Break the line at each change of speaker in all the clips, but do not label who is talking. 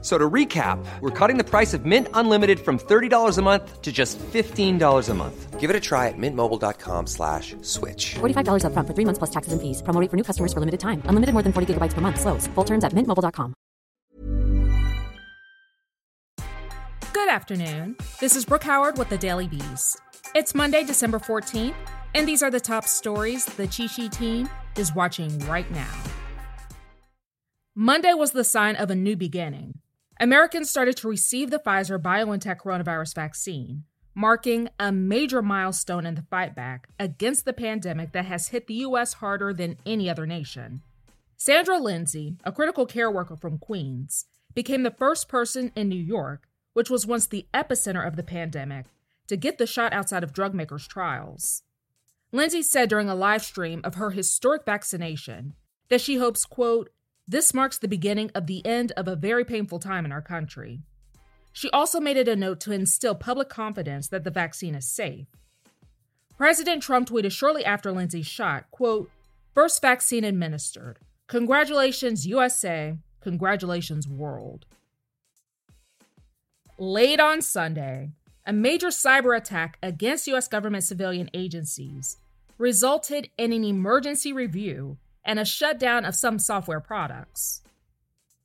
So to recap, we're cutting the price of Mint Unlimited from $30 a month to just $15 a month.
Give it a try at mintmobile.com slash switch.
$45 upfront for three months plus taxes and fees. Promo rate for new customers for limited time. Unlimited more than 40 gigabytes per month. Slows. Full terms at mintmobile.com.
Good afternoon. This is Brooke Howard with the Daily Beast. It's Monday, December 14th, and these are the top stories the Cheat Sheet team is watching right now. Monday was the sign of a new beginning. Americans started to receive the Pfizer BioNTech coronavirus vaccine, marking a major milestone in the fight back against the pandemic that has hit the U.S. harder than any other nation. Sandra Lindsay, a critical care worker from Queens, became the first person in New York, which was once the epicenter of the pandemic, to get the shot outside of drug makers' trials. Lindsay said during a live stream of her historic vaccination that she hopes, quote, this marks the beginning of the end of a very painful time in our country. She also made it a note to instill public confidence that the vaccine is safe. President Trump tweeted shortly after Lindsay's shot, quote, First vaccine administered. Congratulations, USA. Congratulations, world. Late on Sunday, a major cyber attack against U.S. government civilian agencies resulted in an emergency review and a shutdown of some software products.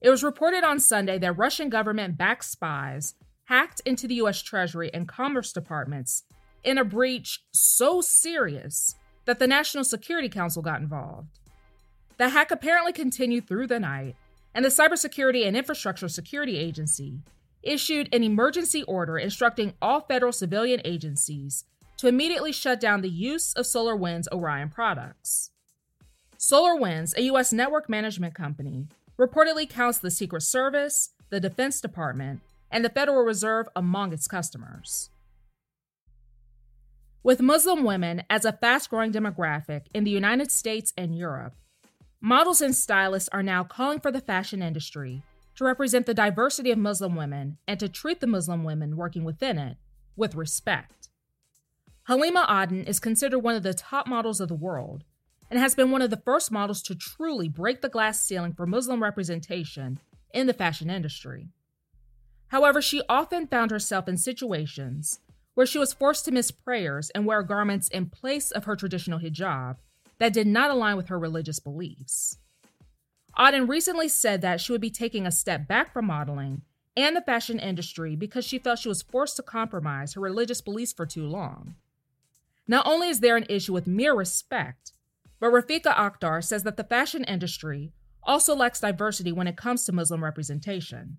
It was reported on Sunday that Russian government backed spies hacked into the US Treasury and Commerce departments in a breach so serious that the National Security Council got involved. The hack apparently continued through the night, and the Cybersecurity and Infrastructure Security Agency issued an emergency order instructing all federal civilian agencies to immediately shut down the use of SolarWinds Orion products. SolarWinds, a U.S. network management company, reportedly counts the Secret Service, the Defense Department, and the Federal Reserve among its customers. With Muslim women as a fast growing demographic in the United States and Europe, models and stylists are now calling for the fashion industry to represent the diversity of Muslim women and to treat the Muslim women working within it with respect. Halima Aden is considered one of the top models of the world and has been one of the first models to truly break the glass ceiling for Muslim representation in the fashion industry. However, she often found herself in situations where she was forced to miss prayers and wear garments in place of her traditional hijab that did not align with her religious beliefs. Aden recently said that she would be taking a step back from modeling and the fashion industry because she felt she was forced to compromise her religious beliefs for too long. Not only is there an issue with mere respect, but Rafika Akhtar says that the fashion industry also lacks diversity when it comes to Muslim representation.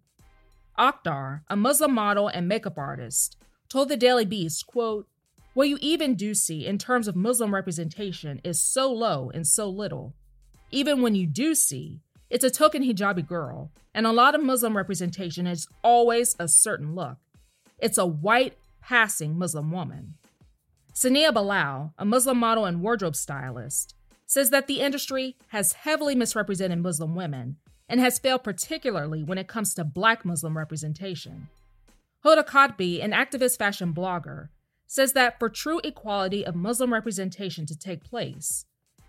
Akhtar, a Muslim model and makeup artist, told the Daily Beast, quote, What you even do see in terms of Muslim representation is so low and so little. Even when you do see, it's a token hijabi girl, and a lot of Muslim representation is always a certain look. It's a white, passing Muslim woman. Sania Bilal, a Muslim model and wardrobe stylist, says that the industry has heavily misrepresented Muslim women and has failed particularly when it comes to Black Muslim representation. Hoda Kotb, an activist fashion blogger, says that for true equality of Muslim representation to take place,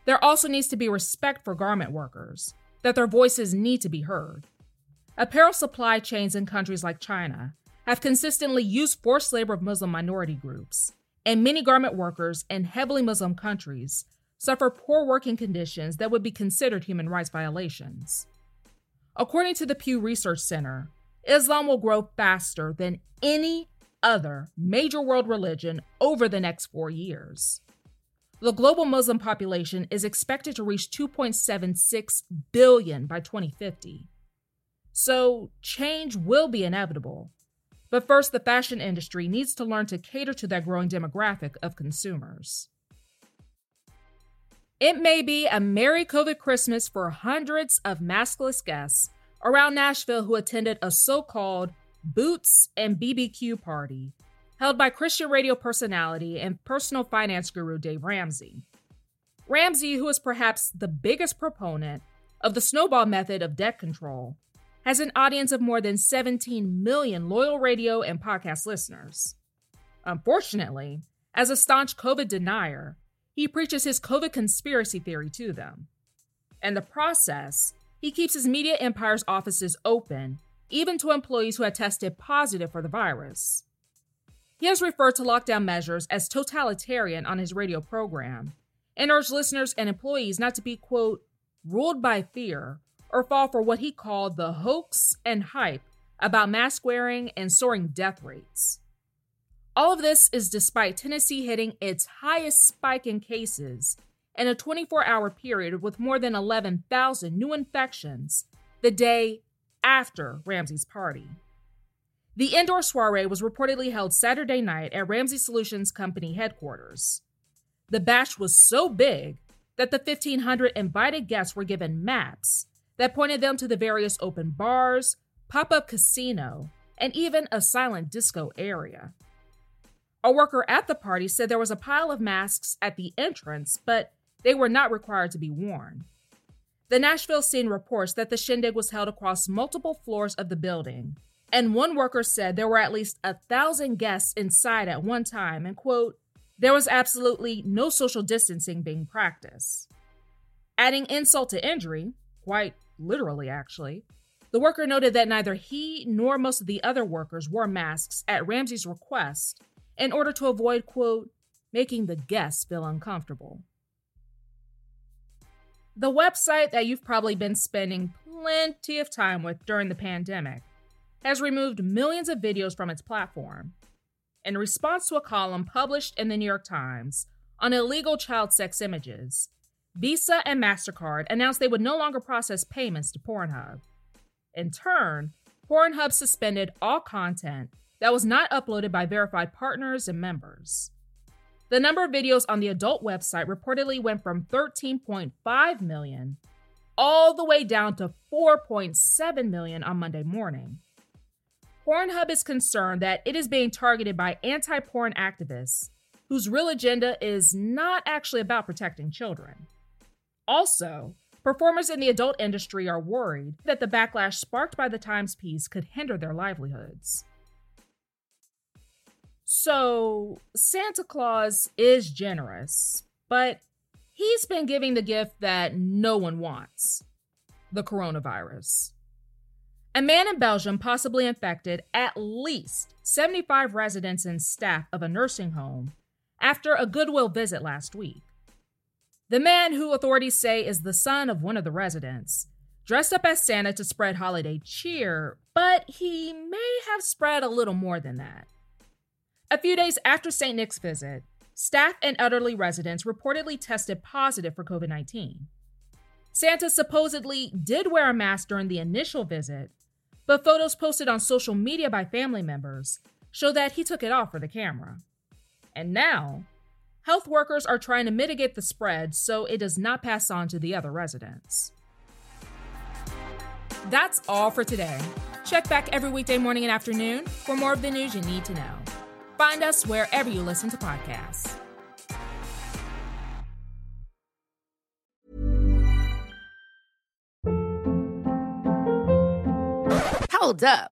there also needs to be respect for garment workers, that their voices need to be heard. Apparel supply chains in countries like China have consistently used forced labor of Muslim minority groups, and many garment workers in heavily Muslim countries suffer poor working conditions that would be considered human rights violations. According to the Pew Research Center, Islam will grow faster than any other major world religion over the next four years. The global Muslim population is expected to reach 2.76 billion by 2050. So, change will be inevitable. But first, the fashion industry needs to learn to cater to that growing demographic of consumers. It may be a Merry COVID Christmas for hundreds of maskless guests around Nashville who attended a so called Boots and BBQ party held by Christian radio personality and personal finance guru Dave Ramsey. Ramsey, who is perhaps the biggest proponent of the snowball method of debt control, has an audience of more than 17 million loyal radio and podcast listeners. Unfortunately, as a staunch COVID denier, he preaches his COVID conspiracy theory to them. In the process, he keeps his media empire's offices open, even to employees who had tested positive for the virus. He has referred to lockdown measures as totalitarian on his radio program and urged listeners and employees not to be, quote, ruled by fear or fall for what he called the hoax and hype about mask wearing and soaring death rates. All of this is despite Tennessee hitting its highest spike in cases in a 24 hour period with more than 11,000 new infections the day after Ramsey's party. The indoor soiree was reportedly held Saturday night at Ramsey Solutions Company headquarters. The bash was so big that the 1,500 invited guests were given maps that pointed them to the various open bars, pop up casino, and even a silent disco area. A worker at the party said there was a pile of masks at the entrance, but they were not required to be worn. The Nashville scene reports that the shindig was held across multiple floors of the building, and one worker said there were at least a thousand guests inside at one time, and quote, there was absolutely no social distancing being practiced. Adding insult to injury, quite literally actually, the worker noted that neither he nor most of the other workers wore masks at Ramsey's request in order to avoid, quote, making the guests feel uncomfortable. The website that you've probably been spending plenty of time with during the pandemic has removed millions of videos from its platform. In response to a column published in the New York Times on illegal child sex images, Visa and MasterCard announced they would no longer process payments to Pornhub. In turn, Pornhub suspended all content that was not uploaded by verified partners and members. The number of videos on the adult website reportedly went from 13.5 million all the way down to 4.7 million on Monday morning. Pornhub is concerned that it is being targeted by anti porn activists whose real agenda is not actually about protecting children. Also, performers in the adult industry are worried that the backlash sparked by the Times piece could hinder their livelihoods. So, Santa Claus is generous, but he's been giving the gift that no one wants the coronavirus. A man in Belgium possibly infected at least 75 residents and staff of a nursing home after a goodwill visit last week. The man, who authorities say is the son of one of the residents, dressed up as Santa to spread holiday cheer, but he may have spread a little more than that. A few days after St. Nick's visit, staff and elderly residents reportedly tested positive for COVID 19. Santa supposedly did wear a mask during the initial visit, but photos posted on social media by family members show that he took it off for the camera. And now, health workers are trying to mitigate the spread so it does not pass on to the other residents. That's all for today. Check back every weekday morning and afternoon for more of the news you need to know. Find us wherever you listen to podcasts.
Hold up.